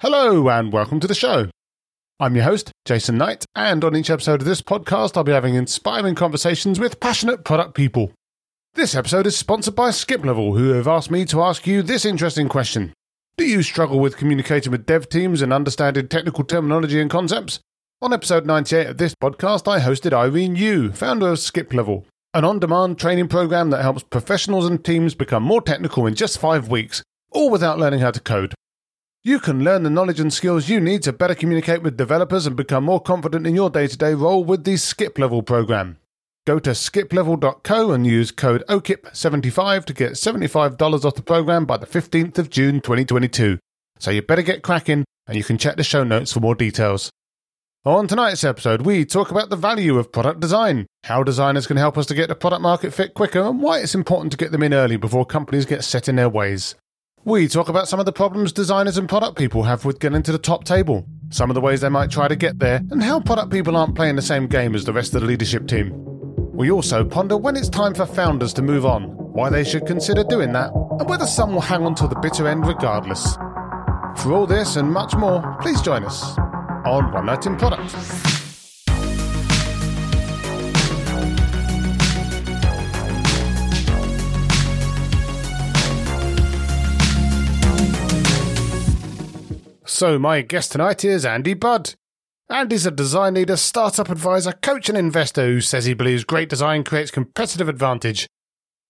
Hello, and welcome to the show. I'm your host, Jason Knight, and on each episode of this podcast, I'll be having inspiring conversations with passionate product people. This episode is sponsored by Skiplevel, who have asked me to ask you this interesting question Do you struggle with communicating with dev teams and understanding technical terminology and concepts? On episode 98 of this podcast, I hosted Irene Yu, founder of Skiplevel, an on demand training program that helps professionals and teams become more technical in just five weeks, all without learning how to code. You can learn the knowledge and skills you need to better communicate with developers and become more confident in your day to day role with the Skiplevel program. Go to skiplevel.co and use code OKIP75 to get $75 off the program by the 15th of June 2022. So you better get cracking and you can check the show notes for more details. On tonight's episode, we talk about the value of product design, how designers can help us to get the product market fit quicker, and why it's important to get them in early before companies get set in their ways. We talk about some of the problems designers and product people have with getting to the top table, some of the ways they might try to get there, and how product people aren't playing the same game as the rest of the leadership team. We also ponder when it's time for founders to move on, why they should consider doing that, and whether some will hang on to the bitter end regardless. For all this and much more, please join us on One in Product. So, my guest tonight is Andy Budd. Andy's a design leader, startup advisor, coach, and investor who says he believes great design creates competitive advantage.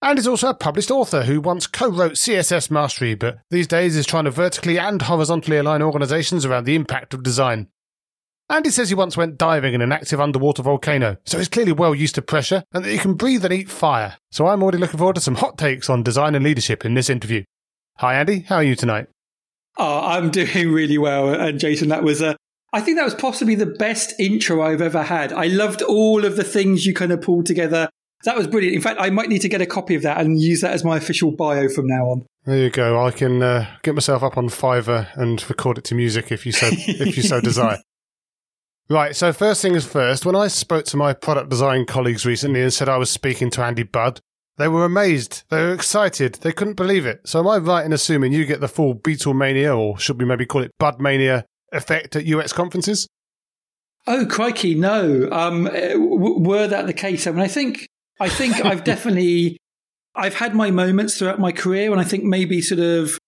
And is also a published author who once co wrote CSS Mastery, but these days is trying to vertically and horizontally align organizations around the impact of design. Andy says he once went diving in an active underwater volcano, so he's clearly well used to pressure and that he can breathe and eat fire. So I'm already looking forward to some hot takes on design and leadership in this interview. Hi, Andy. How are you tonight? Oh, I'm doing really well. And Jason, that was a, I think that was possibly the best intro I've ever had. I loved all of the things you kind of pulled together. That was brilliant. In fact, I might need to get a copy of that and use that as my official bio from now on. There you go. I can uh, get myself up on Fiverr and record it to music if you so if you so desire. Right. So first thing is first. When I spoke to my product design colleagues recently and said I was speaking to Andy Budd, they were amazed. They were excited. They couldn't believe it. So am I right in assuming you get the full Beatlemania, or should we maybe call it Budmania effect at UX conferences? Oh crikey, no. Um, w- were that the case? I mean, I think I think I've definitely I've had my moments throughout my career, and I think maybe sort of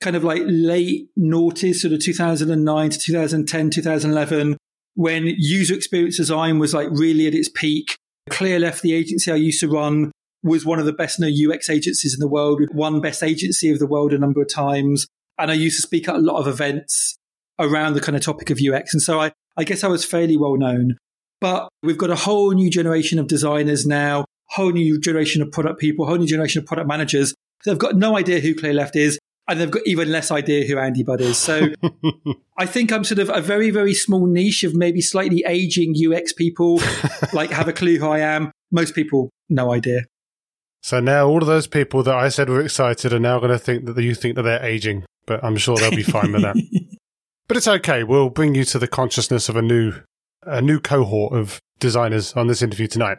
kind of like late noughties, sort of 2009 to 2010, 2011, when user experience design was like really at its peak. Clearleft the agency I used to run, was one of the best known UX agencies in the world. Won best agency of the world a number of times. And I used to speak at a lot of events around the kind of topic of UX. And so I, I guess I was fairly well known. But we've got a whole new generation of designers now, whole new generation of product people, whole new generation of product managers. They've got no idea who Clearleft is. And they've got even less idea who Andy Budd is. So I think I'm sort of a very, very small niche of maybe slightly aging UX people, like have a clue who I am. Most people, no idea. So now all of those people that I said were excited are now going to think that you think that they're aging, but I'm sure they'll be fine with that. But it's okay. We'll bring you to the consciousness of a new, a new cohort of designers on this interview tonight.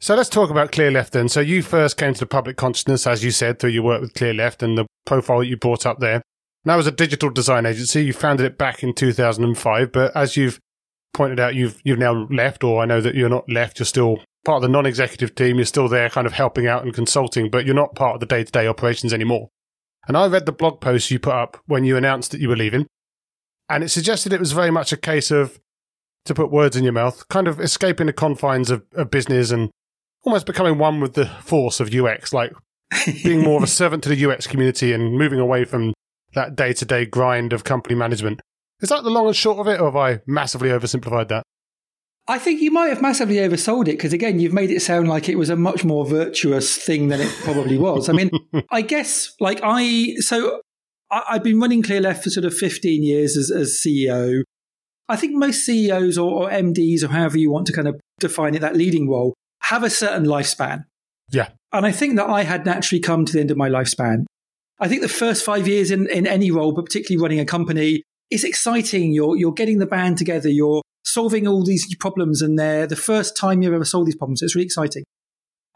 So let's talk about Clearleft then. So you first came to the public consciousness, as you said, through your work with Clearleft and the profile that you brought up there. Now, as a digital design agency, you founded it back in 2005, but as you've pointed out, you've you've now left, or I know that you're not left. You're still part of the non-executive team. You're still there, kind of helping out and consulting, but you're not part of the day-to-day operations anymore. And I read the blog post you put up when you announced that you were leaving, and it suggested it was very much a case of, to put words in your mouth, kind of escaping the confines of, of business and almost becoming one with the force of UX, like being more of a servant to the UX community and moving away from that day to day grind of company management. Is that the long and short of it, or have I massively oversimplified that? I think you might have massively oversold it because, again, you've made it sound like it was a much more virtuous thing than it probably was. I mean, I guess, like, I, so I, have been running Clearleft for sort of 15 years as, as CEO. I think most CEOs or, or MDs, or however you want to kind of define it, that leading role, have a certain lifespan. Yeah. And I think that I had naturally come to the end of my lifespan. I think the first five years in, in any role, but particularly running a company, is exciting. You're, you're getting the band together. You're solving all these problems and they're the first time you've ever solved these problems. It's really exciting.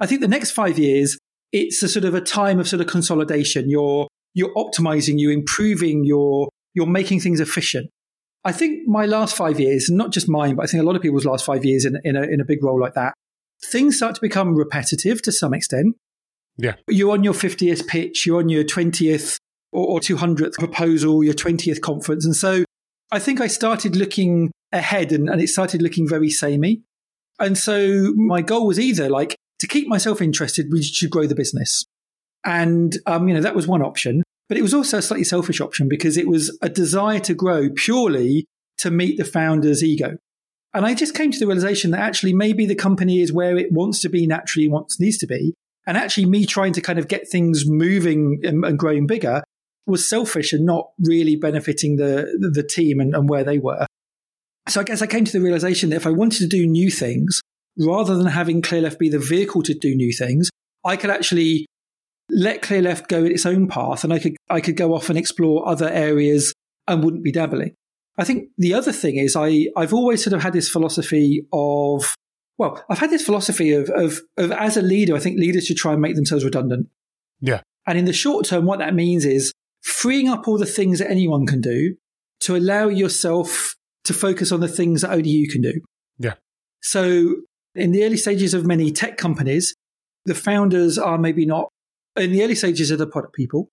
I think the next five years, it's a sort of a time of sort of consolidation. You're, you're optimizing, you're improving your, you're making things efficient. I think my last five years, not just mine, but I think a lot of people's last five years in, in, a, in a big role like that, things start to become repetitive to some extent. Yeah. You're on your 50th pitch, you're on your 20th or, or 200th proposal, your 20th conference. And so I think I started looking ahead and, and it started looking very samey. And so my goal was either like to keep myself interested, we should grow the business. And, um, you know, that was one option. But it was also a slightly selfish option because it was a desire to grow purely to meet the founder's ego. And I just came to the realization that actually maybe the company is where it wants to be naturally, wants needs to be. And actually, me trying to kind of get things moving and, and growing bigger was selfish and not really benefiting the the team and, and where they were. So I guess I came to the realization that if I wanted to do new things, rather than having Clearleft be the vehicle to do new things, I could actually let Clearleft go its own path and I could I could go off and explore other areas and wouldn't be dabbling. I think the other thing is I, I've always sort of had this philosophy of well, I've had this philosophy of, of of as a leader, I think leaders should try and make themselves redundant. Yeah. And in the short term, what that means is freeing up all the things that anyone can do to allow yourself to focus on the things that only you can do. Yeah. So in the early stages of many tech companies, the founders are maybe not in the early stages of the product people,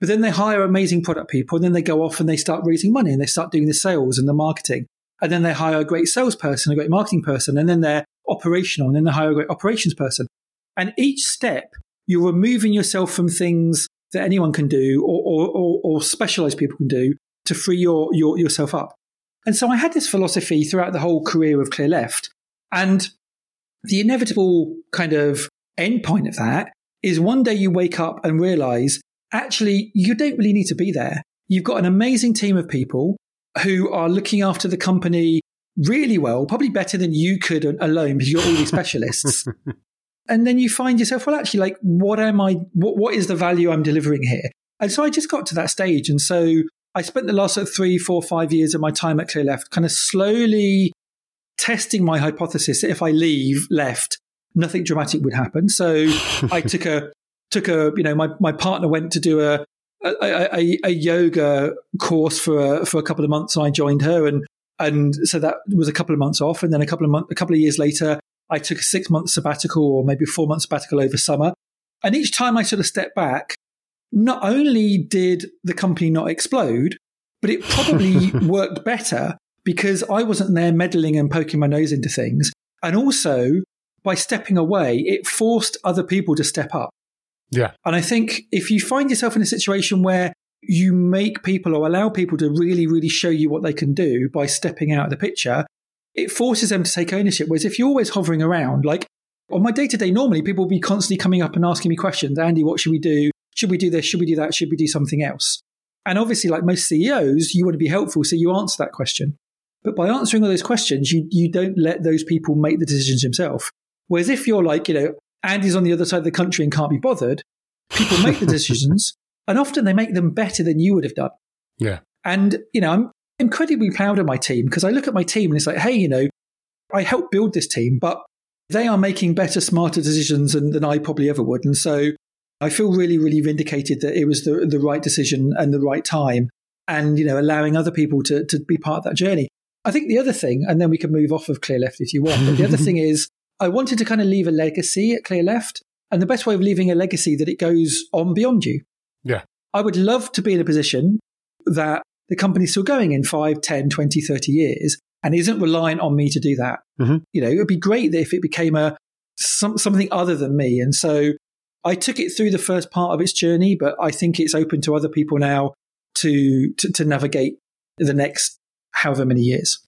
but then they hire amazing product people and then they go off and they start raising money and they start doing the sales and the marketing. And then they hire a great salesperson, a great marketing person, and then they're operational and then they hire a great operations person. And each step, you're removing yourself from things that anyone can do or, or, or, or specialized people can do to free your, your, yourself up. And so I had this philosophy throughout the whole career of Clearleft. And the inevitable kind of endpoint of that is one day you wake up and realize actually you don't really need to be there. You've got an amazing team of people who are looking after the company really well, probably better than you could alone because you're all these specialists. And then you find yourself, well, actually, like, what am I, what, what is the value I'm delivering here? And so I just got to that stage. And so I spent the last sort of three, four, five years of my time at Clearleft kind of slowly testing my hypothesis that if I leave left, nothing dramatic would happen. So I took a, took a, you know, my, my partner went to do a, a, a, a yoga course for a, for a couple of months and I joined her. And, and so that was a couple of months off. And then a couple of months, a couple of years later, I took a six month sabbatical or maybe four month sabbatical over summer. And each time I sort of stepped back, not only did the company not explode, but it probably worked better because I wasn't there meddling and poking my nose into things. And also, by stepping away, it forced other people to step up. Yeah. And I think if you find yourself in a situation where you make people or allow people to really, really show you what they can do by stepping out of the picture, it forces them to take ownership. Whereas if you're always hovering around, like on my day to day, normally people will be constantly coming up and asking me questions. Andy, what should we do? Should we do this? Should we do that? Should we do something else? And obviously, like most CEOs, you want to be helpful, so you answer that question. But by answering all those questions, you, you don't let those people make the decisions themselves. Whereas if you're like, you know, Andy's on the other side of the country and can't be bothered, people make the decisions and often they make them better than you would have done. Yeah. And, you know, I'm incredibly proud of my team because I look at my team and it's like, hey, you know, I helped build this team, but they are making better, smarter decisions than, than I probably ever would. And so I feel really, really vindicated that it was the, the right decision and the right time and, you know, allowing other people to, to be part of that journey. I think the other thing, and then we can move off of Clearleft if you want, but the other thing is I wanted to kind of leave a legacy at Clearleft. And the best way of leaving a legacy that it goes on beyond you. Yeah. I would love to be in a position that the company's still going in 5, 10, 20, 30 years and isn't reliant on me to do that. Mm-hmm. You know, it would be great if it became a some, something other than me. And so I took it through the first part of its journey, but I think it's open to other people now to, to, to navigate the next however many years.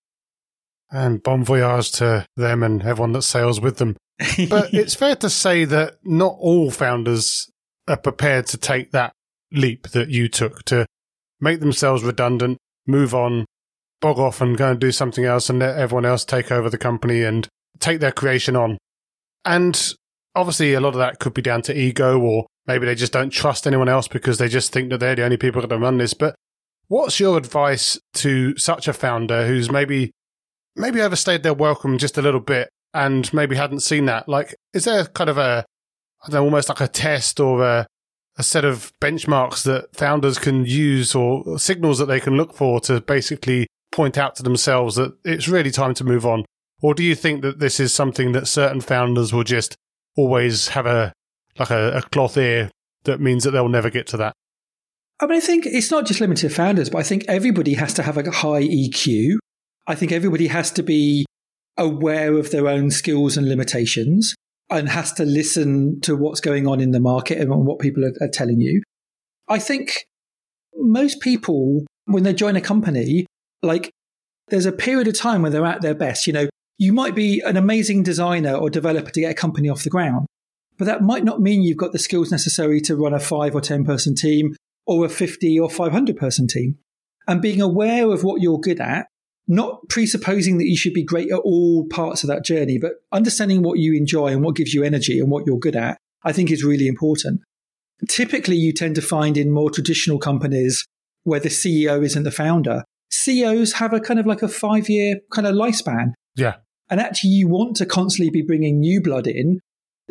And bon voyage to them and everyone that sails with them. But it's fair to say that not all founders are prepared to take that leap that you took to make themselves redundant, move on, bog off and go and do something else and let everyone else take over the company and take their creation on. And obviously, a lot of that could be down to ego, or maybe they just don't trust anyone else because they just think that they're the only people that run this. But what's your advice to such a founder who's maybe maybe overstayed their welcome just a little bit and maybe hadn't seen that? Like, is there kind of a I don't know, almost like a test or a a set of benchmarks that founders can use or signals that they can look for to basically point out to themselves that it's really time to move on? Or do you think that this is something that certain founders will just always have a like a, a cloth ear that means that they'll never get to that? I mean, I think it's not just limited founders, but I think everybody has to have a high EQ. I think everybody has to be aware of their own skills and limitations and has to listen to what's going on in the market and what people are, are telling you. I think most people, when they join a company, like there's a period of time when they're at their best. You know, you might be an amazing designer or developer to get a company off the ground, but that might not mean you've got the skills necessary to run a five or 10 person team or a 50 or 500 person team. And being aware of what you're good at, not presupposing that you should be great at all parts of that journey, but understanding what you enjoy and what gives you energy and what you're good at, I think is really important. Typically, you tend to find in more traditional companies where the CEO isn't the founder, CEOs have a kind of like a five year kind of lifespan. Yeah. And actually, you want to constantly be bringing new blood in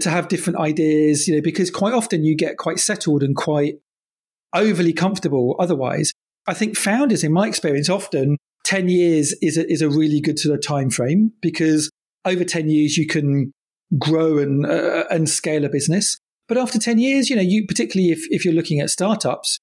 to have different ideas, you know, because quite often you get quite settled and quite overly comfortable otherwise. I think founders, in my experience, often 10 years is a, is a really good sort of time frame because over 10 years you can grow and, uh, and scale a business. But after 10 years, you know, you particularly if, if you're looking at startups,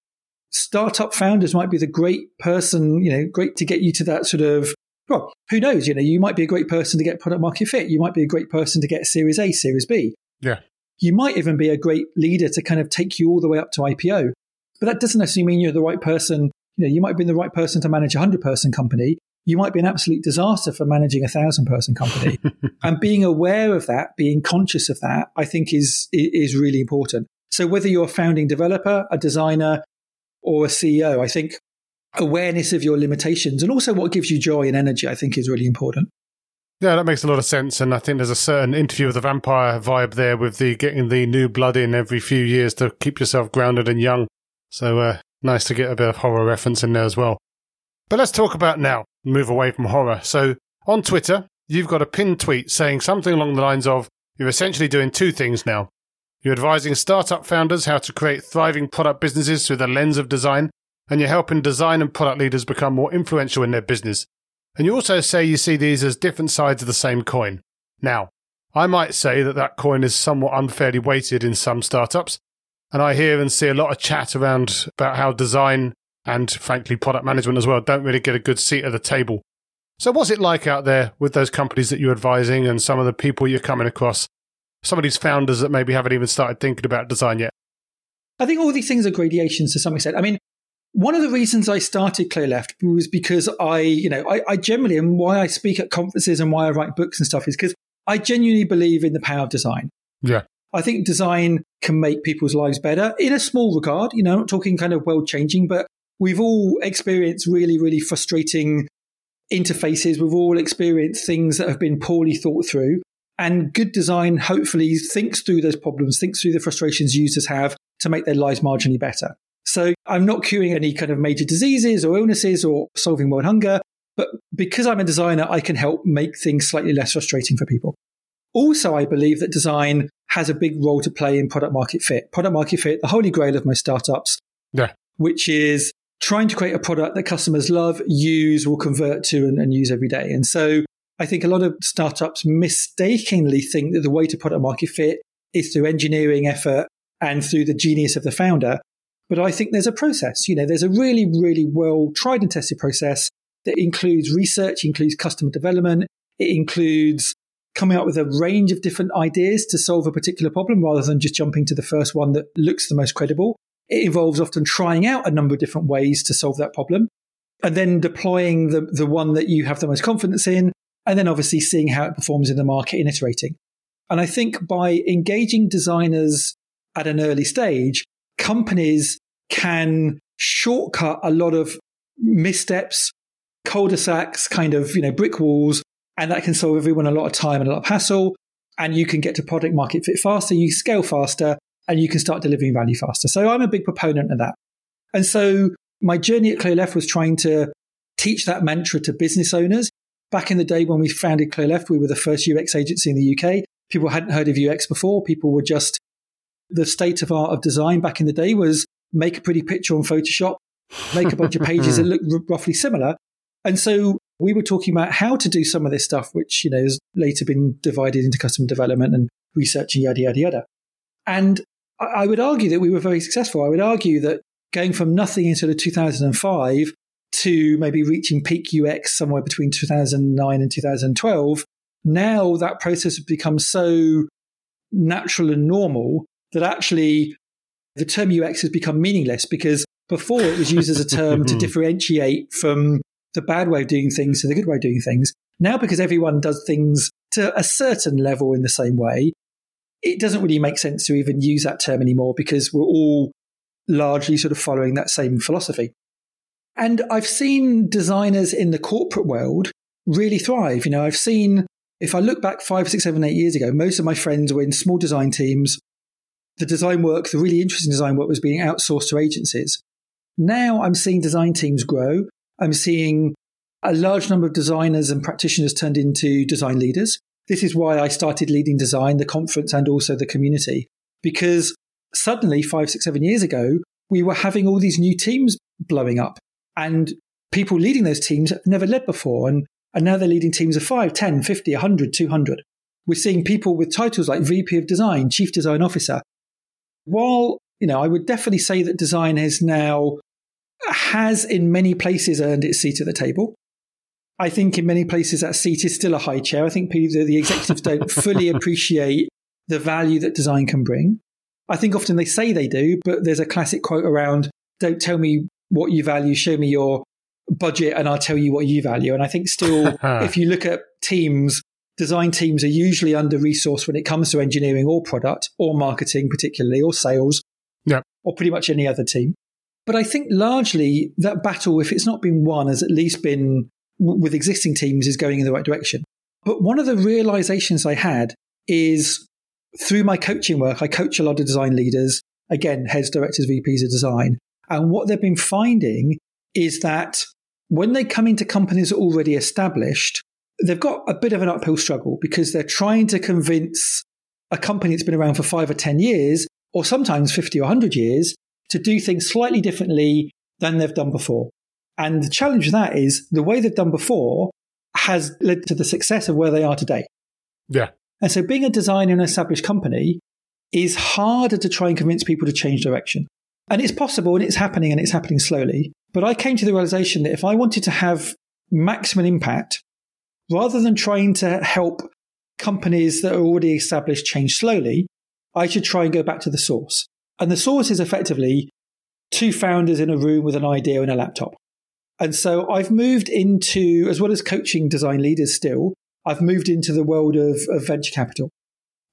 startup founders might be the great person, you know, great to get you to that sort of well, who knows? You know, you might be a great person to get product market fit. You might be a great person to get Series A, Series B. Yeah. You might even be a great leader to kind of take you all the way up to IPO. But that doesn't necessarily mean you're the right person. You know, you might be the right person to manage a hundred person company. You might be an absolute disaster for managing a thousand person company. and being aware of that, being conscious of that, I think is is really important. So whether you're a founding developer, a designer, or a CEO, I think awareness of your limitations and also what gives you joy and energy, I think is really important. Yeah, that makes a lot of sense. And I think there's a certain interview with the vampire vibe there with the getting the new blood in every few years to keep yourself grounded and young. So uh, nice to get a bit of horror reference in there as well. But let's talk about now, move away from horror. So on Twitter, you've got a pinned tweet saying something along the lines of, you're essentially doing two things now. You're advising startup founders how to create thriving product businesses through the lens of design and you're helping design and product leaders become more influential in their business. And you also say you see these as different sides of the same coin. Now, I might say that that coin is somewhat unfairly weighted in some startups, and I hear and see a lot of chat around about how design and frankly product management as well don't really get a good seat at the table. So what's it like out there with those companies that you're advising and some of the people you're coming across? Some of these founders that maybe haven't even started thinking about design yet. I think all these things are gradations to some extent. I mean, one of the reasons I started Clearleft was because I, you know, I, I generally, and why I speak at conferences and why I write books and stuff is because I genuinely believe in the power of design. Yeah. I think design can make people's lives better in a small regard. You know, I'm not talking kind of world changing, but we've all experienced really, really frustrating interfaces. We've all experienced things that have been poorly thought through. And good design hopefully thinks through those problems, thinks through the frustrations users have to make their lives marginally better. So I'm not curing any kind of major diseases or illnesses or solving world hunger, but because I'm a designer, I can help make things slightly less frustrating for people. Also, I believe that design has a big role to play in product market fit. Product market fit, the holy grail of most startups, yeah. which is trying to create a product that customers love, use, will convert to, and, and use every day. And so I think a lot of startups mistakenly think that the way to product market fit is through engineering effort and through the genius of the founder. But I think there's a process. You know, there's a really, really well tried and tested process that includes research, includes customer development, it includes coming up with a range of different ideas to solve a particular problem rather than just jumping to the first one that looks the most credible. It involves often trying out a number of different ways to solve that problem and then deploying the, the one that you have the most confidence in, and then obviously seeing how it performs in the market and iterating. And I think by engaging designers at an early stage, companies can shortcut a lot of missteps, cul-de-sacs, kind of, you know, brick walls, and that can save everyone a lot of time and a lot of hassle. And you can get to product market fit faster, you scale faster, and you can start delivering value faster. So I'm a big proponent of that. And so my journey at Clearleft was trying to teach that mantra to business owners. Back in the day when we founded Clearleft, we were the first UX agency in the UK. People hadn't heard of UX before. People were just the state of art of design back in the day was make a pretty picture on Photoshop, make a bunch of pages that look r- roughly similar. And so we were talking about how to do some of this stuff, which, you know, has later been divided into custom development and research and yada, yada, yada. And I, I would argue that we were very successful. I would argue that going from nothing in sort of 2005 to maybe reaching peak UX somewhere between 2009 and 2012, now that process has become so natural and normal that actually the term UX has become meaningless because before it was used as a term to differentiate from the bad way of doing things to the good way of doing things. Now, because everyone does things to a certain level in the same way, it doesn't really make sense to even use that term anymore because we're all largely sort of following that same philosophy. And I've seen designers in the corporate world really thrive. You know, I've seen, if I look back five, six, seven, eight years ago, most of my friends were in small design teams. The design work, the really interesting design work was being outsourced to agencies. Now I'm seeing design teams grow. I'm seeing a large number of designers and practitioners turned into design leaders. This is why I started leading design, the conference, and also the community, because suddenly, five, six, seven years ago, we were having all these new teams blowing up, and people leading those teams have never led before. And, and now they're leading teams of 5, 10, 50, 100, 200. We're seeing people with titles like VP of Design, Chief Design Officer. While, you know, I would definitely say that design has now has in many places earned its seat at the table. I think in many places that seat is still a high chair. I think the, the executives don't fully appreciate the value that design can bring. I think often they say they do, but there's a classic quote around don't tell me what you value, show me your budget and I'll tell you what you value. And I think still, if you look at teams, design teams are usually under resourced when it comes to engineering or product or marketing, particularly, or sales, yeah. or pretty much any other team. But I think largely that battle, if it's not been won, has at least been with existing teams is going in the right direction. But one of the realizations I had is through my coaching work, I coach a lot of design leaders, again, heads, directors, VPs of design. And what they've been finding is that when they come into companies already established, they've got a bit of an uphill struggle because they're trying to convince a company that's been around for five or 10 years, or sometimes 50 or 100 years, to do things slightly differently than they've done before. And the challenge with that is the way they've done before has led to the success of where they are today. Yeah. And so being a designer in an established company is harder to try and convince people to change direction. And it's possible and it's happening and it's happening slowly. But I came to the realization that if I wanted to have maximum impact, rather than trying to help companies that are already established change slowly, I should try and go back to the source. And the source is effectively two founders in a room with an idea and a laptop. And so I've moved into, as well as coaching design leaders still, I've moved into the world of, of venture capital.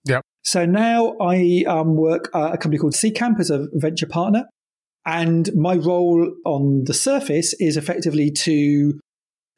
Yeah. So now I um, work at a company called Seedcamp as a venture partner. And my role on the surface is effectively to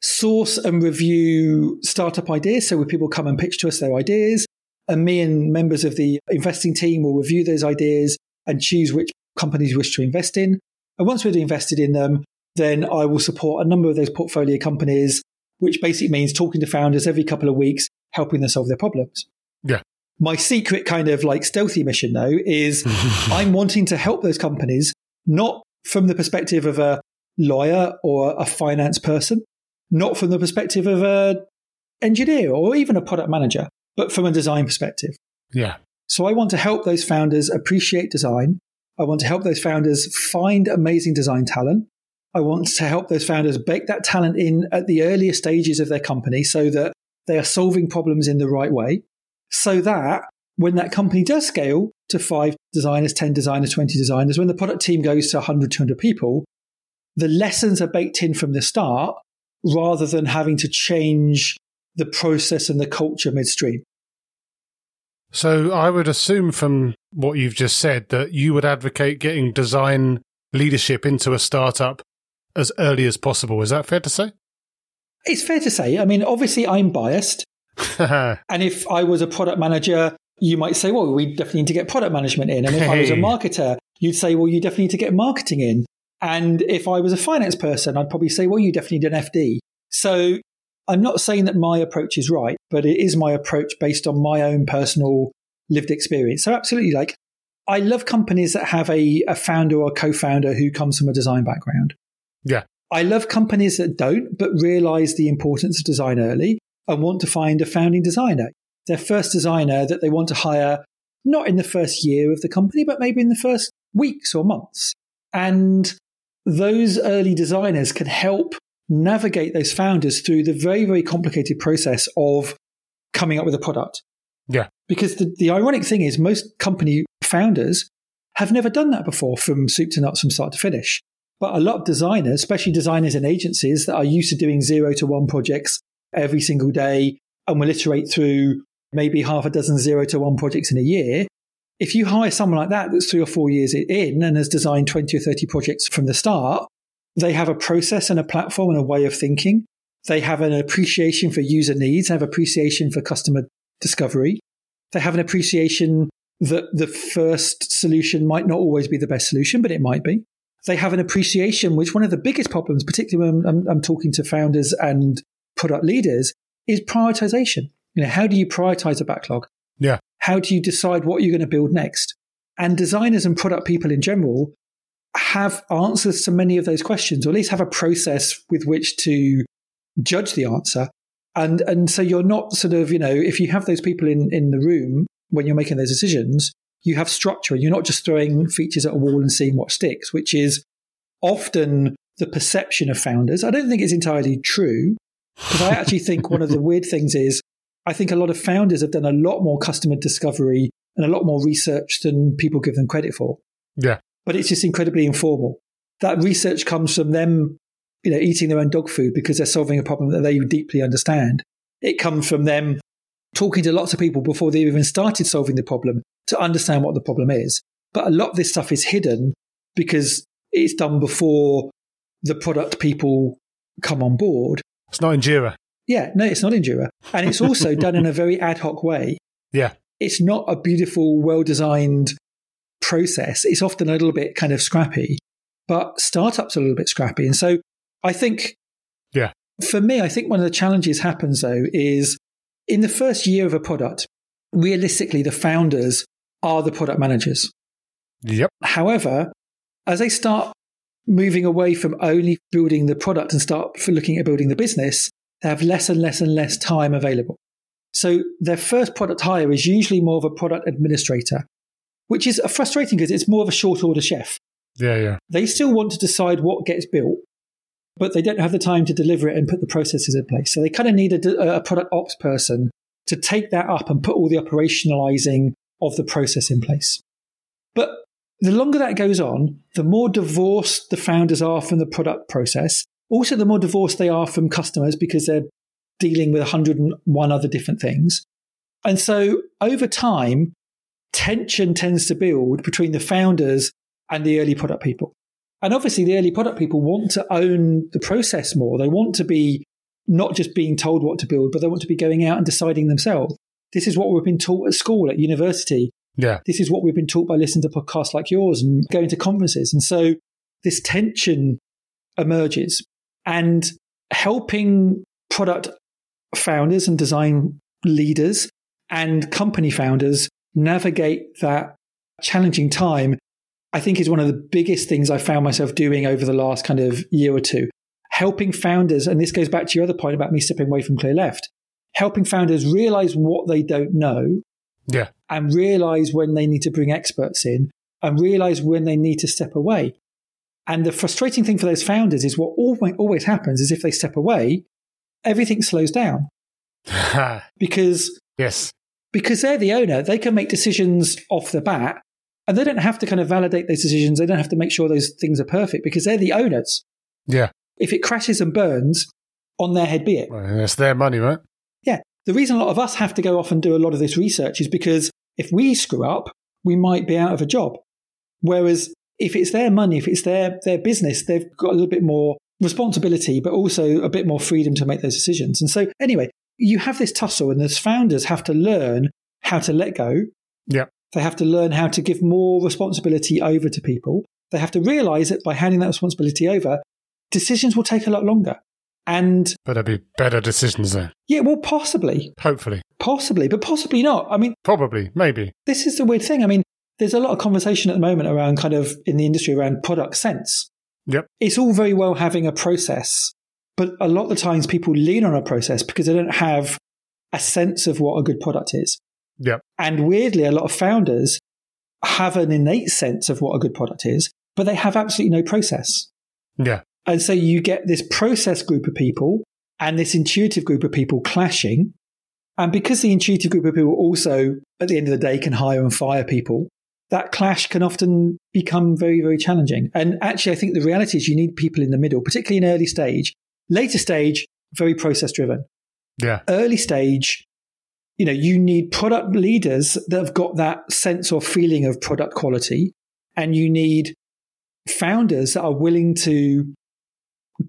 source and review startup ideas. So when people come and pitch to us their ideas, and me and members of the investing team will review those ideas and choose which companies wish to invest in. And once we've invested in them, then I will support a number of those portfolio companies, which basically means talking to founders every couple of weeks, helping them solve their problems. Yeah. My secret kind of like stealthy mission though is I'm wanting to help those companies, not from the perspective of a lawyer or a finance person, not from the perspective of a engineer or even a product manager, but from a design perspective. Yeah. So I want to help those founders appreciate design. I want to help those founders find amazing design talent. I want to help those founders bake that talent in at the earlier stages of their company so that they are solving problems in the right way. So that when that company does scale to five designers, 10 designers, 20 designers, when the product team goes to 100, 200 people, the lessons are baked in from the start rather than having to change the process and the culture midstream. So I would assume from what you've just said that you would advocate getting design leadership into a startup as early as possible. Is that fair to say? It's fair to say. I mean, obviously, I'm biased. and if I was a product manager, you might say, well, we definitely need to get product management in. And if hey. I was a marketer, you'd say, well, you definitely need to get marketing in. And if I was a finance person, I'd probably say, well, you definitely need an FD. So I'm not saying that my approach is right, but it is my approach based on my own personal lived experience. So absolutely, like I love companies that have a, a founder or co founder who comes from a design background. Yeah. I love companies that don't, but realize the importance of design early and want to find a founding designer, their first designer that they want to hire, not in the first year of the company, but maybe in the first weeks or months. And those early designers can help navigate those founders through the very, very complicated process of coming up with a product. Yeah. Because the, the ironic thing is, most company founders have never done that before from soup to nuts, from start to finish. But a lot of designers, especially designers in agencies that are used to doing zero to one projects every single day and will iterate through maybe half a dozen zero to one projects in a year. If you hire someone like that that's three or four years in and has designed 20 or 30 projects from the start, they have a process and a platform and a way of thinking. They have an appreciation for user needs, they have appreciation for customer discovery. They have an appreciation that the first solution might not always be the best solution, but it might be. They have an appreciation, which one of the biggest problems, particularly when I'm, I'm talking to founders and product leaders, is prioritization. You know, how do you prioritize a backlog? Yeah. How do you decide what you're going to build next? And designers and product people in general have answers to many of those questions, or at least have a process with which to judge the answer. And and so you're not sort of, you know, if you have those people in, in the room when you're making those decisions, you have structure and you're not just throwing features at a wall and seeing what sticks, which is often the perception of founders. I don't think it's entirely true, because I actually think one of the weird things is I think a lot of founders have done a lot more customer discovery and a lot more research than people give them credit for. Yeah. But it's just incredibly informal. That research comes from them, you know, eating their own dog food because they're solving a problem that they deeply understand. It comes from them talking to lots of people before they even started solving the problem to understand what the problem is. But a lot of this stuff is hidden because it's done before the product people come on board. It's not in Jira. Yeah, no, it's not in Jira. And it's also done in a very ad hoc way. Yeah. It's not a beautiful, well designed process. It's often a little bit kind of scrappy, but startups are a little bit scrappy. And so I think, yeah, for me, I think one of the challenges happens though is in the first year of a product, realistically, the founders are the product managers. Yep. However, as they start moving away from only building the product and start looking at building the business, they have less and less and less time available. So their first product hire is usually more of a product administrator, which is frustrating because it's more of a short order chef. Yeah, yeah. They still want to decide what gets built, but they don't have the time to deliver it and put the processes in place. So they kind of need a, a product ops person to take that up and put all the operationalizing of the process in place. But the longer that goes on, the more divorced the founders are from the product process. Also, the more divorced they are from customers because they're dealing with 101 other different things. And so over time, tension tends to build between the founders and the early product people. And obviously, the early product people want to own the process more. They want to be not just being told what to build, but they want to be going out and deciding themselves. This is what we've been taught at school, at university. Yeah. This is what we've been taught by listening to podcasts like yours and going to conferences. And so this tension emerges and helping product founders and design leaders and company founders navigate that challenging time, I think is one of the biggest things I found myself doing over the last kind of year or two. Helping founders, and this goes back to your other point about me stepping away from Clearleft, helping founders realize what they don't know. Yeah. And realize when they need to bring experts in and realize when they need to step away. And the frustrating thing for those founders is what always happens is if they step away, everything slows down. because yes, because they're the owner, they can make decisions off the bat, and they don't have to kind of validate those decisions. They don't have to make sure those things are perfect because they're the owners. Yeah. If it crashes and burns, on their head be it. Well, it's their money, right? Yeah. The reason a lot of us have to go off and do a lot of this research is because if we screw up, we might be out of a job. Whereas if it's their money, if it's their their business, they've got a little bit more responsibility, but also a bit more freedom to make those decisions. And so, anyway, you have this tussle, and as founders have to learn how to let go. Yeah. They have to learn how to give more responsibility over to people. They have to realize that by handing that responsibility over, decisions will take a lot longer. And but there'll be better decisions then. Yeah, well, possibly. Hopefully. Possibly, but possibly not. I mean, probably, maybe. This is the weird thing. I mean, there's a lot of conversation at the moment around kind of in the industry around product sense. Yep. It's all very well having a process, but a lot of the times people lean on a process because they don't have a sense of what a good product is. Yep. And weirdly, a lot of founders have an innate sense of what a good product is, but they have absolutely no process. Yeah. And so you get this process group of people and this intuitive group of people clashing. And because the intuitive group of people also, at the end of the day, can hire and fire people, that clash can often become very, very challenging. And actually, I think the reality is you need people in the middle, particularly in early stage. Later stage, very process driven. Yeah. Early stage, you know, you need product leaders that have got that sense or feeling of product quality. And you need founders that are willing to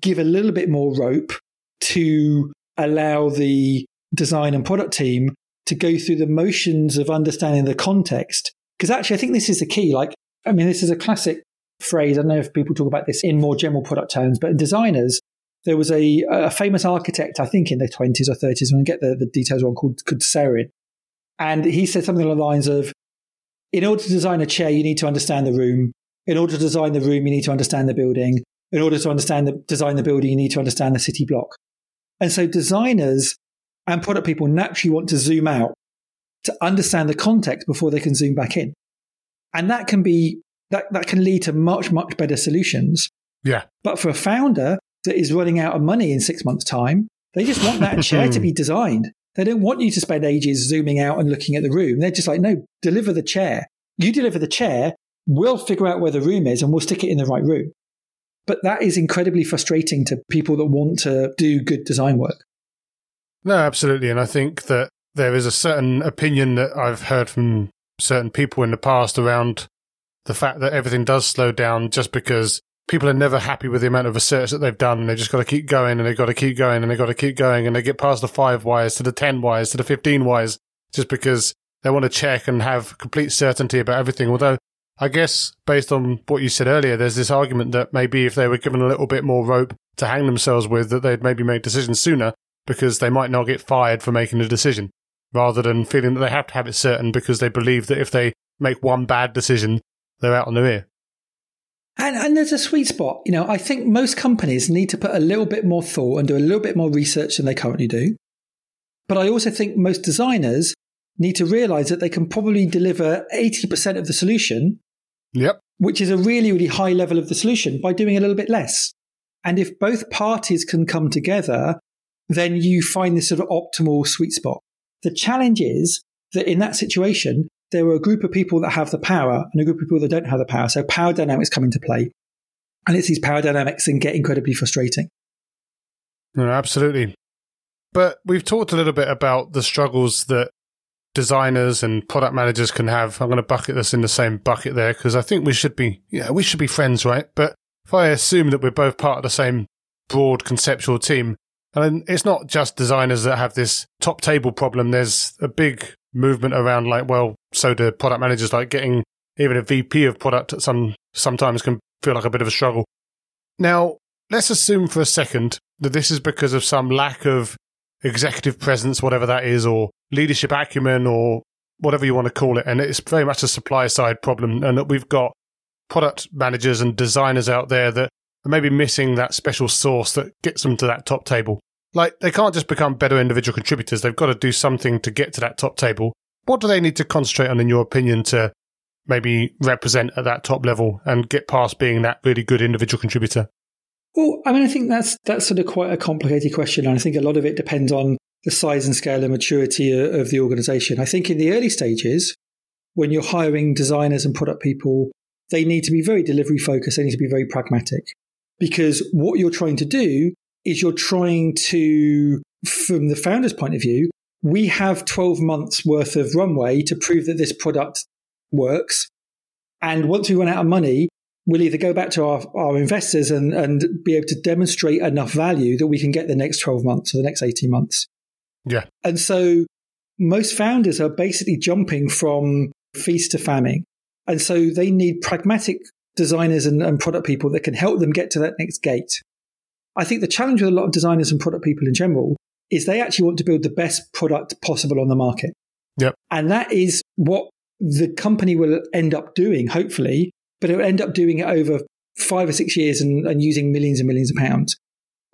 give a little bit more rope to allow the design and product team to go through the motions of understanding the context. Because actually, I think this is the key. Like, I mean, this is a classic phrase. I don't know if people talk about this in more general product terms, but designers, there was a, a famous architect, I think in the 20s or 30s, when I get the, the details wrong, called, called And he said something along the lines of, in order to design a chair, you need to understand the room. In order to design the room, you need to understand the building. In order to understand the design the building, you need to understand the city block. And so designers and product people naturally want to zoom out to understand the context before they can zoom back in. And that can be that, that can lead to much, much better solutions. Yeah. But for a founder that is running out of money in six months' time, they just want that chair to be designed. They don't want you to spend ages zooming out and looking at the room. They're just like, no, deliver the chair. You deliver the chair, we'll figure out where the room is and we'll stick it in the right room. But that is incredibly frustrating to people that want to do good design work. No, absolutely. And I think that there is a certain opinion that I've heard from certain people in the past around the fact that everything does slow down just because people are never happy with the amount of research that they've done and they've just got to keep going and they've got to keep going and they've got to keep going and they get past the five whys to the 10 whys to the 15 whys just because they want to check and have complete certainty about everything. Although I guess based on what you said earlier, there's this argument that maybe if they were given a little bit more rope to hang themselves with, that they'd maybe make decisions sooner because they might not get fired for making a decision rather than feeling that they have to have it certain because they believe that if they make one bad decision, they're out on their ear. And, and there's a sweet spot. You know, I think most companies need to put a little bit more thought and do a little bit more research than they currently do. But I also think most designers need to realize that they can probably deliver 80% of the solution. Yep. Which is a really, really high level of the solution by doing a little bit less. And if both parties can come together, then you find this sort of optimal sweet spot. The challenge is that in that situation, there are a group of people that have the power and a group of people that don't have the power. So power dynamics come into play. And it's these power dynamics and get incredibly frustrating. No, absolutely. But we've talked a little bit about the struggles that designers and product managers can have. I'm going to bucket this in the same bucket there because I think we should be, yeah, we should be friends, right? But if I assume that we're both part of the same broad conceptual team, and it's not just designers that have this top table problem. There's a big movement around like, well, so do product managers, like getting even a VP of product some sometimes can feel like a bit of a struggle. Now, let's assume for a second that this is because of some lack of executive presence, whatever that is, or leadership acumen, or whatever you want to call it. And it's very much a supply side problem, and that we've got product managers and designers out there that are maybe missing that special sauce that gets them to that top table. Like, they can't just become better individual contributors. They've got to do something to get to that top table. What do they need to concentrate on, in your opinion, to maybe represent at that top level and get past being that really good individual contributor? Well, I mean, I think that's that's sort of quite a complicated question, and I think a lot of it depends on the size and scale and maturity of the organization. I think in the early stages, when you're hiring designers and product people, they need to be very delivery focused. They need to be very pragmatic because what you're trying to do is you're trying to, from the founder's point of view, we have 12 months worth of runway to prove that this product works. And once we run out of money, we'll either go back to our, our investors and, and be able to demonstrate enough value that we can get the next 12 months or the next 18 months. Yeah. And so most founders are basically jumping from feast to famine. And so they need pragmatic designers and, and product people that can help them get to that next gate. I think the challenge with a lot of designers and product people in general is they actually want to build the best product possible on the market. Yep. And that is what the company will end up doing, hopefully, but it will end up doing it over five or six years and, and using millions and millions of pounds.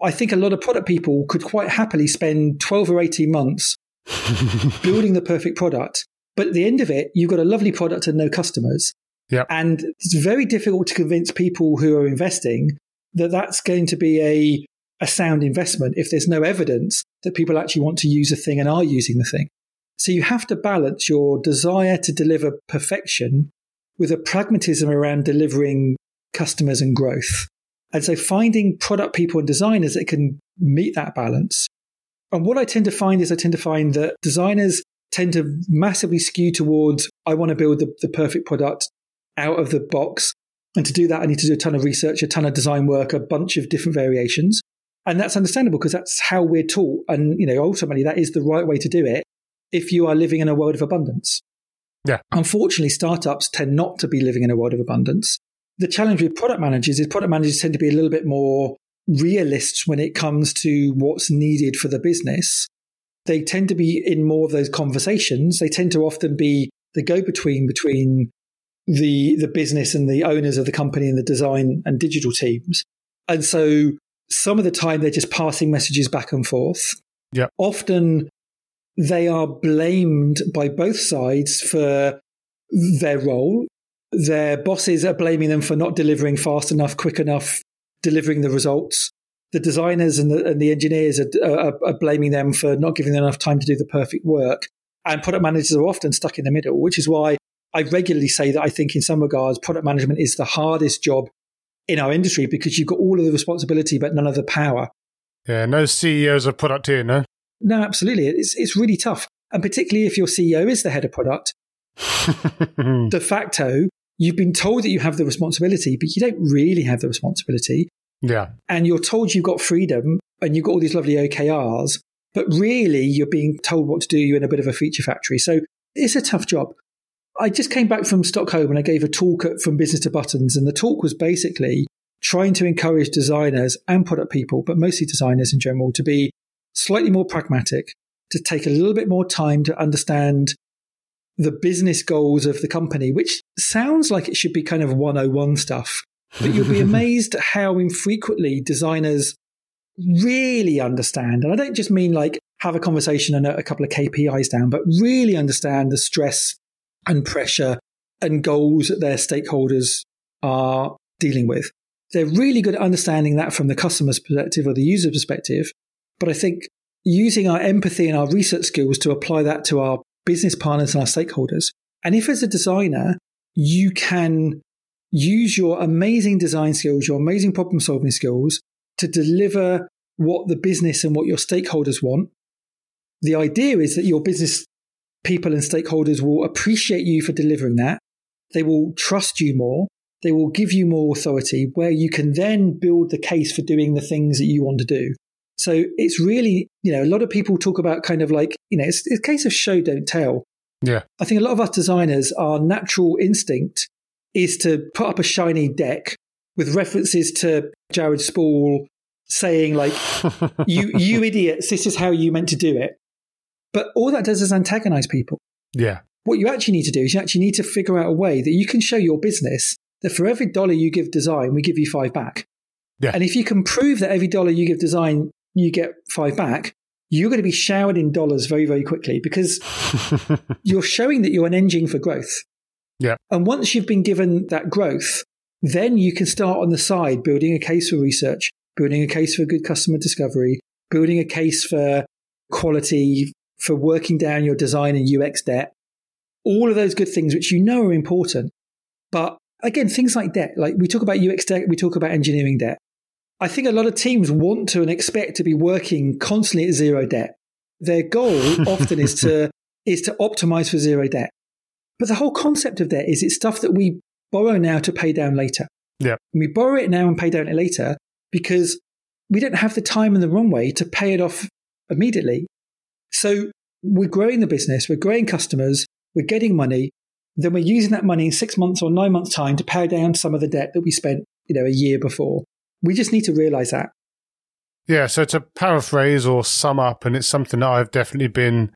I think a lot of product people could quite happily spend 12 or 18 months building the perfect product. But at the end of it, you've got a lovely product and no customers. Yep. And it's very difficult to convince people who are investing that that's going to be a, a sound investment if there's no evidence that people actually want to use a thing and are using the thing. So you have to balance your desire to deliver perfection with a pragmatism around delivering customers and growth. And so finding product people and designers that can meet that balance. And what I tend to find is I tend to find that designers tend to massively skew towards I want to build the, the perfect product out of the box. And to do that, I need to do a ton of research, a ton of design work, a bunch of different variations. And that's understandable because that's how we're taught. And, you know, ultimately that is the right way to do it if you are living in a world of abundance. Yeah. Unfortunately, startups tend not to be living in a world of abundance. The challenge with product managers is product managers tend to be a little bit more realists when it comes to what's needed for the business. They tend to be in more of those conversations. They tend to often be the go between between the the business and the owners of the company and the design and digital teams. And so some of the time they're just passing messages back and forth. Yeah. Often they are blamed by both sides for their role. Their bosses are blaming them for not delivering fast enough, quick enough, delivering the results. The designers and the, and the engineers are, are, are blaming them for not giving them enough time to do the perfect work. And product managers are often stuck in the middle, which is why I regularly say that I think, in some regards, product management is the hardest job in our industry because you've got all of the responsibility but none of the power. Yeah, no CEOs of product here, no? No, absolutely. It's, it's really tough. And particularly if your CEO is the head of product, de facto, you've been told that you have the responsibility, but you don't really have the responsibility. Yeah. And you're told you've got freedom and you've got all these lovely OKRs, but really you're being told what to do. You're in a bit of a feature factory. So it's a tough job. I just came back from Stockholm and I gave a talk at, from Business to Buttons, and the talk was basically trying to encourage designers and product people, but mostly designers in general, to be slightly more pragmatic, to take a little bit more time to understand the business goals of the company, which sounds like it should be kind of 101 stuff. But you'll be amazed at how infrequently designers really understand. And I don't just mean like have a conversation and a couple of KPIs down, but really understand the stress and pressure and goals that their stakeholders are dealing with. They're really good at understanding that from the customer's perspective or the user perspective. But I think using our empathy and our research skills to apply that to our business partners and our stakeholders. And if as a designer, you can use your amazing design skills, your amazing problem solving skills to deliver what the business and what your stakeholders want. The idea is that your business people and stakeholders will appreciate you for delivering that. They will trust you more. They will give you more authority where you can then build the case for doing the things that you want to do. So it's really, you know, a lot of people talk about kind of like, you know, it's, it's a case of show, don't tell. Yeah. I think a lot of us designers, our natural instinct is to put up a shiny deck with references to Jared Spool saying like, you, you idiots, this is how you meant to do it. But all that does is antagonize people. Yeah. What you actually need to do is you actually need to figure out a way that you can show your business that for every dollar you give design, we give you five back. Yeah. And if you can prove that every dollar you give design, you get five back, you're going to be showered in dollars very, very quickly because you're showing that you're an engine for growth. Yeah. And once you've been given that growth, then you can start on the side building a case for research, building a case for good customer discovery, building a case for quality, for working down your design and UX debt, all of those good things which you know are important. But again, things like debt, like we talk about UX debt, we talk about engineering debt. I think a lot of teams want to and expect to be working constantly at zero debt. Their goal often is to is to optimize for zero debt. But the whole concept of debt is it's stuff that we borrow now to pay down later. Yeah. And we borrow it now and pay down it later because we don't have the time and the runway to pay it off immediately. So we're growing the business, we're growing customers, we're getting money, then we're using that money in six months or nine months' time to pay down some of the debt that we spent, you know, a year before. We just need to realize that. Yeah, so to paraphrase or sum up, and it's something that I've definitely been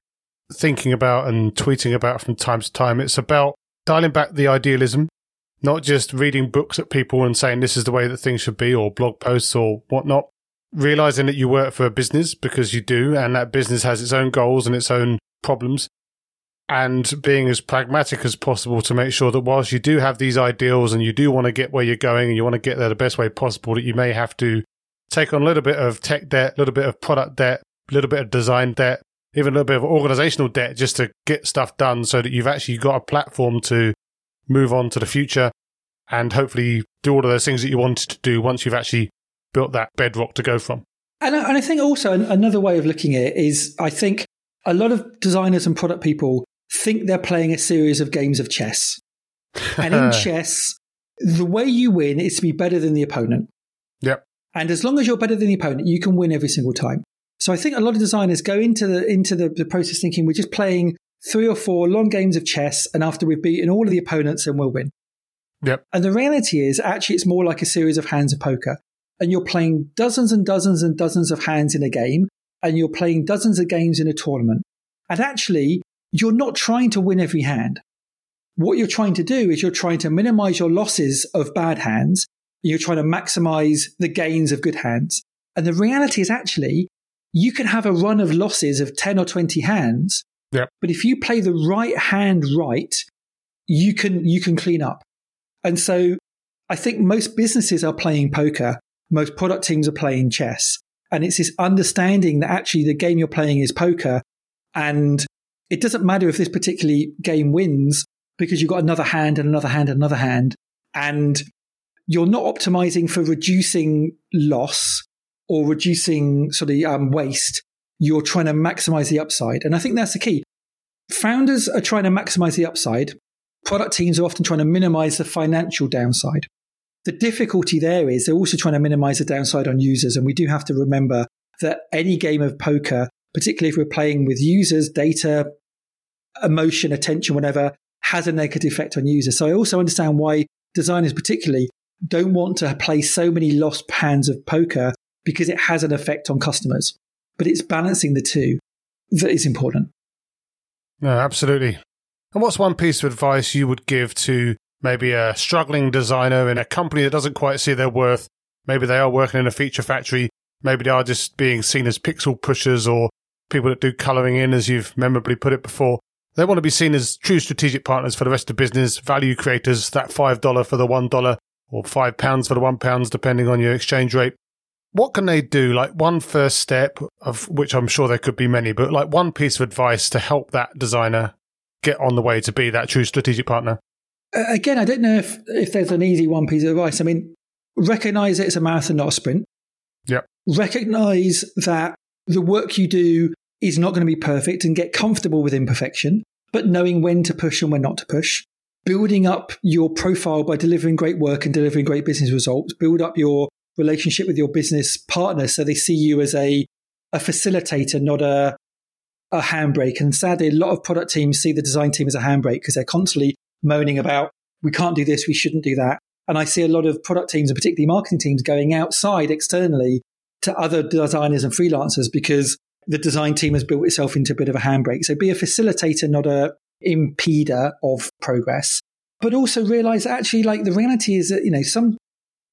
thinking about and tweeting about from time to time, it's about dialing back the idealism, not just reading books at people and saying this is the way that things should be or blog posts or whatnot. Realizing that you work for a business because you do, and that business has its own goals and its own problems. And being as pragmatic as possible to make sure that whilst you do have these ideals and you do want to get where you're going and you want to get there the best way possible, that you may have to take on a little bit of tech debt, a little bit of product debt, a little bit of design debt, even a little bit of organizational debt just to get stuff done so that you've actually got a platform to move on to the future and hopefully do all of those things that you wanted to do once you've actually built that bedrock to go from. And I, and I think also another way of looking at it is I think a lot of designers and product people think they're playing a series of games of chess. And in chess, the way you win is to be better than the opponent. Yep. And as long as you're better than the opponent, you can win every single time. So I think a lot of designers go into the into the, the process thinking we're just playing three or four long games of chess, and after we've beaten all of the opponents, then we'll win. Yep. And the reality is, actually, it's more like a series of hands of poker, and you're playing dozens and dozens and dozens of hands in a game, and you're playing dozens of games in a tournament. And actually, you're not trying to win every hand. What you're trying to do is you're trying to minimize your losses of bad hands. You're trying to maximize the gains of good hands. And the reality is actually you can have a run of losses of 10 or 20 hands. Yep. But if you play the right hand right, you can, you can clean up. And so I think most businesses are playing poker. Most product teams are playing chess. And it's this understanding that actually the game you're playing is poker. And it doesn't matter if this particular game wins because you've got another hand and another hand and another hand. And you're not optimizing for reducing loss or reducing sort of um, waste, you're trying to maximize the upside. And I think that's the key. Founders are trying to maximize the upside. Product teams are often trying to minimize the financial downside. The difficulty there is they're also trying to minimize the downside on users. And we do have to remember that any game of poker, particularly if we're playing with users, data, emotion, attention, whatever, has a negative effect on users. So I also understand why designers, particularly, don't want to play so many lost hands of poker because it has an effect on customers. But it's balancing the two that is important. No, absolutely. And what's one piece of advice you would give to maybe a struggling designer in a company that doesn't quite see their worth? Maybe they are working in a feature factory. Maybe they are just being seen as pixel pushers or people that do colouring in, as you've memorably put it before. They want to be seen as true strategic partners for the rest of business, value creators, that $5 for the $1 or £5 for the £1, depending on your exchange rate what can they do? Like one first step of which I'm sure there could be many, but like one piece of advice to help that designer get on the way to be that true strategic partner. Again, I don't know if if there's an easy one piece of advice. I mean, recognize it's a marathon, not a sprint. Yep. Recognize that the work you do is not going to be perfect and get comfortable with imperfection, but knowing when to push and when not to push. Building up your profile by delivering great work and delivering great business results. Build up your relationship with your business partner so they see you as a, a facilitator, not a, a handbrake. And sadly, a lot of product teams see the design team as a handbrake because they're constantly moaning about, we can't do this, we shouldn't do that. And I see a lot of product teams and particularly marketing teams going outside externally to other designers and freelancers because the design team has built itself into a bit of a handbrake. So be a facilitator, not a impeder of progress. But also realize actually like the reality is that, you know, some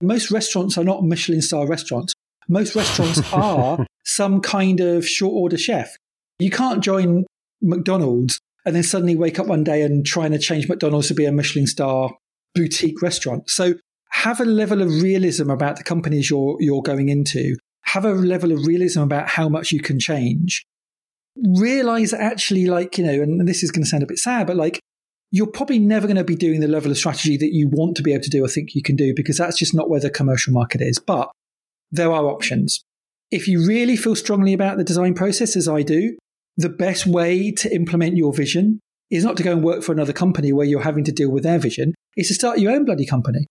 most restaurants are not Michelin star restaurants. Most restaurants are some kind of short order chef. You can't join McDonald's and then suddenly wake up one day and trying to change McDonald's to be a Michelin star boutique restaurant. So have a level of realism about the companies you're you're going into. Have a level of realism about how much you can change. Realize actually, like, you know, and this is going to sound a bit sad, but like you're probably never going to be doing the level of strategy that you want to be able to do or think you can do because that's just not where the commercial market is. But there are options. If you really feel strongly about the design process, as I do, the best way to implement your vision is not to go and work for another company where you're having to deal with their vision, is to start your own bloody company.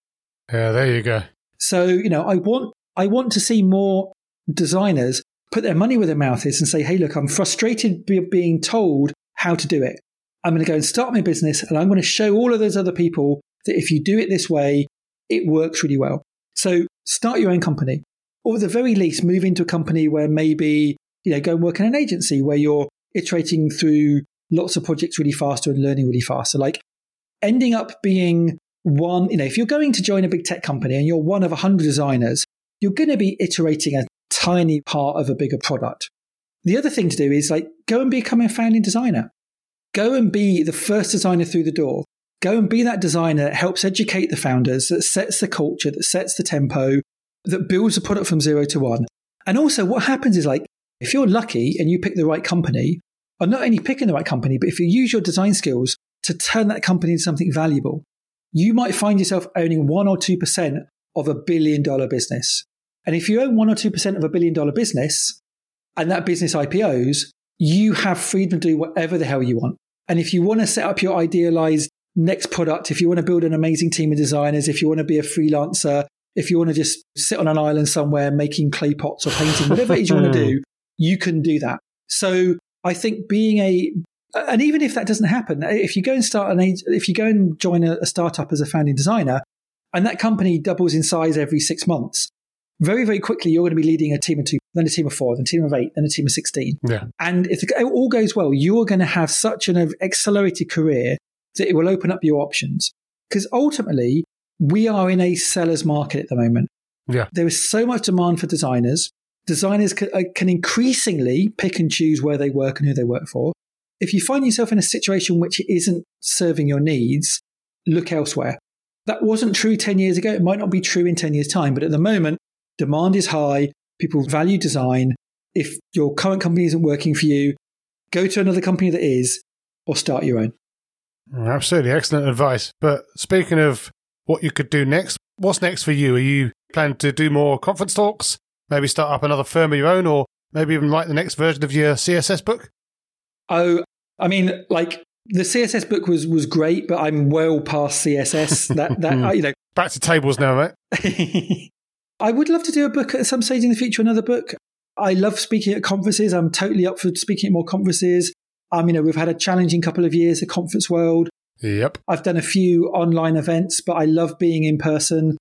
Yeah, there you go. So, you know, I want I want to see more designers put their money where their mouth is and say, hey, look, I'm frustrated being told how to do it. I'm going to go and start my business and I'm going to show all of those other people that if you do it this way, it works really well. So start your own company or at the very least move into a company where maybe, you know, go and work in an agency where you're iterating through lots of projects really faster and learning really faster. Like ending up being one, you know, if you're going to join a big tech company and you're one of a 100 designers, you're going to be iterating a tiny part of a bigger product. The other thing to do is like go and become a founding designer. Go and be the first designer through the door. Go and be that designer that helps educate the founders, that sets the culture, that sets the tempo, that builds a product from zero to one. And also, what happens is like, if you're lucky and you pick the right company, or not only picking the right company, but if you use your design skills to turn that company into something valuable, you might find yourself owning one or 2% of a billion dollar business. And if you own one or 2% of a billion dollar business and that business IPOs, you have freedom to do whatever the hell you want. And if you want to set up your idealized next product, if you want to build an amazing team of designers, if you want to be a freelancer, if you want to just sit on an island somewhere making clay pots or painting, whatever it is you want to do, you can do that. So I think being a, and even if that doesn't happen, if you go and start an, if you go and join a, a startup as a founding designer and that company doubles in size every six months, very, very quickly, you're going to be leading a team of two, then a team of four, then a team of eight, then a team of 16. Yeah. And if it all goes well, you're going to have such an accelerated career that it will open up your options. Because ultimately, we are in a seller's market at the moment. Yeah. There is so much demand for designers. Designers can, uh, can increasingly pick and choose where they work and who they work for. If you find yourself in a situation which isn't serving your needs, look elsewhere. That wasn't true 10 years ago. It might not be true in 10 years' time, but at the moment, demand is high. People value design. If your current company isn't working for you, go to another company that is or start your own. Absolutely. Excellent advice. But speaking of what you could do next, what's next for you? Are you planning to do more conference talks? Maybe start up another firm of your own or maybe even write the next version of your CSS book? Oh, I mean, like the CSS book was was great, but I'm well past CSS. That that you know, back to tables now, right? I would love to do a book at some stage in the future, another book. I love speaking at conferences. I'm totally up for speaking at more conferences. Um, you know, we've had a challenging couple of years, the conference world. Yep. I've done a few online events, but I love being in person.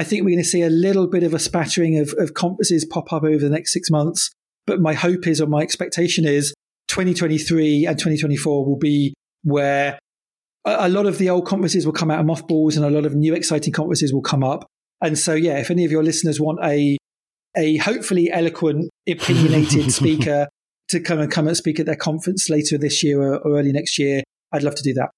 I think we're going to see a little bit of a spattering of, of conferences pop up over the next six months. But my hope is, or my expectation is, 2023 and 2024 will be where a, a lot of the old conferences will come out of mothballs and a lot of new exciting conferences will come up. And so, yeah, if any of your listeners want a a hopefully eloquent, opinionated speaker to come and come and speak at their conference later this year or, or early next year, I'd love to do that.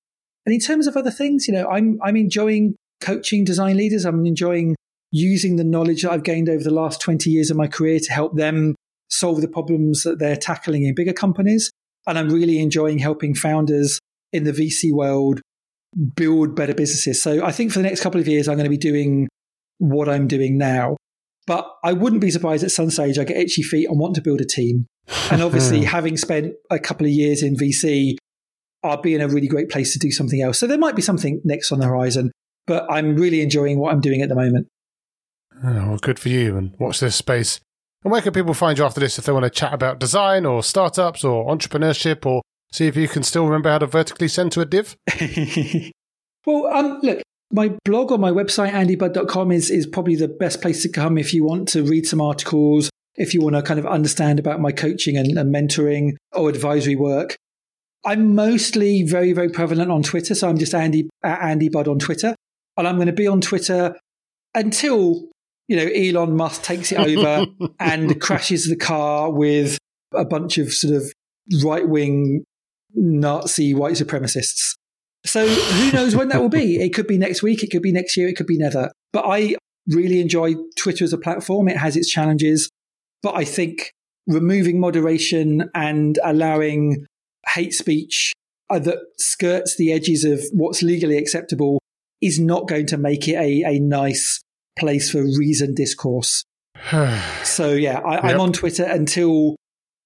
And in terms of other things, you know, I'm I'm enjoying coaching design leaders. I'm enjoying using the knowledge that I've gained over the last 20 years of my career to help them solve the problems that they're tackling in bigger companies. And I'm really enjoying helping founders in the VC world build better businesses. So I think for the next couple of years, I'm going to be doing what I'm doing now. But I wouldn't be surprised at some stage I get itchy feet and want to build a team. And obviously, hmm. having spent a couple of years in VC, I'll be in a really great place to do something else. So there might be something next on the horizon, but I'm really enjoying what I'm doing at the moment. Oh, well, good for you. And watch this space. And where can people find you after this if they want to chat about design or startups or entrepreneurship or see if you can still remember how to vertically send to a div? well, um, look, my blog on my website, andybudd.com, is, is probably the best place to come if you want to read some articles, if you want to kind of understand about my coaching and, and mentoring or advisory work. I'm mostly very, very prevalent on Twitter. So I'm just Andy at Andy on Twitter. And I'm going to be on Twitter until, you know, Elon Musk takes it over and crashes the car with a bunch of sort of right wing Nazi white supremacists. So who knows when that will be? It could be next week, it could be next year, it could be never. But I really enjoy Twitter as a platform. It has its challenges. But I think removing moderation and allowing hate speech uh, that skirts the edges of what's legally acceptable is not going to make it a, a nice place for reasoned discourse. so yeah, I, am on Twitter until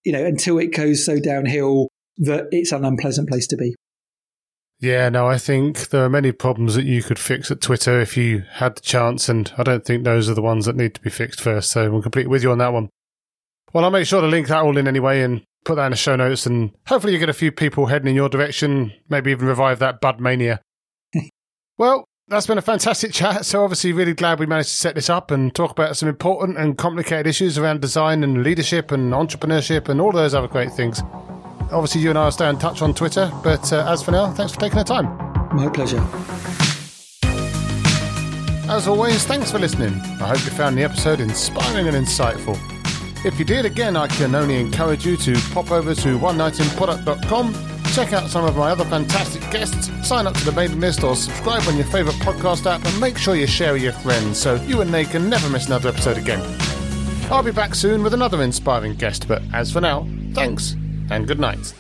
you know until it goes so downhill that it's an unpleasant place to be. Yeah, no, I think there are many problems that you could fix at Twitter if you had the chance, and I don't think those are the ones that need to be fixed first. So I'm completely with you on that one. Well, I'll make sure to link that all in anyway and put that in the show notes, and hopefully you get a few people heading in your direction, maybe even revive that Budd Mania. Well, that's been a fantastic chat. So obviously, really glad we managed to set this up and talk about some important and complicated issues around design and leadership and entrepreneurship and all those other great things. Obviously, you and I will stay in touch on Twitter. But uh, as for now, thanks for taking the time. My pleasure. As always, thanks for listening. I hope you found the episode inspiring and insightful. If you did, again, I can only encourage you to pop over to oneknightinproduct.com, check out some of my other fantastic guests, sign up to the mailing list, or subscribe on your favourite podcast app, and make sure you share with your friends so you and they can never miss another episode again. I'll be back soon with another inspiring guest, but as for now, thanks and good night.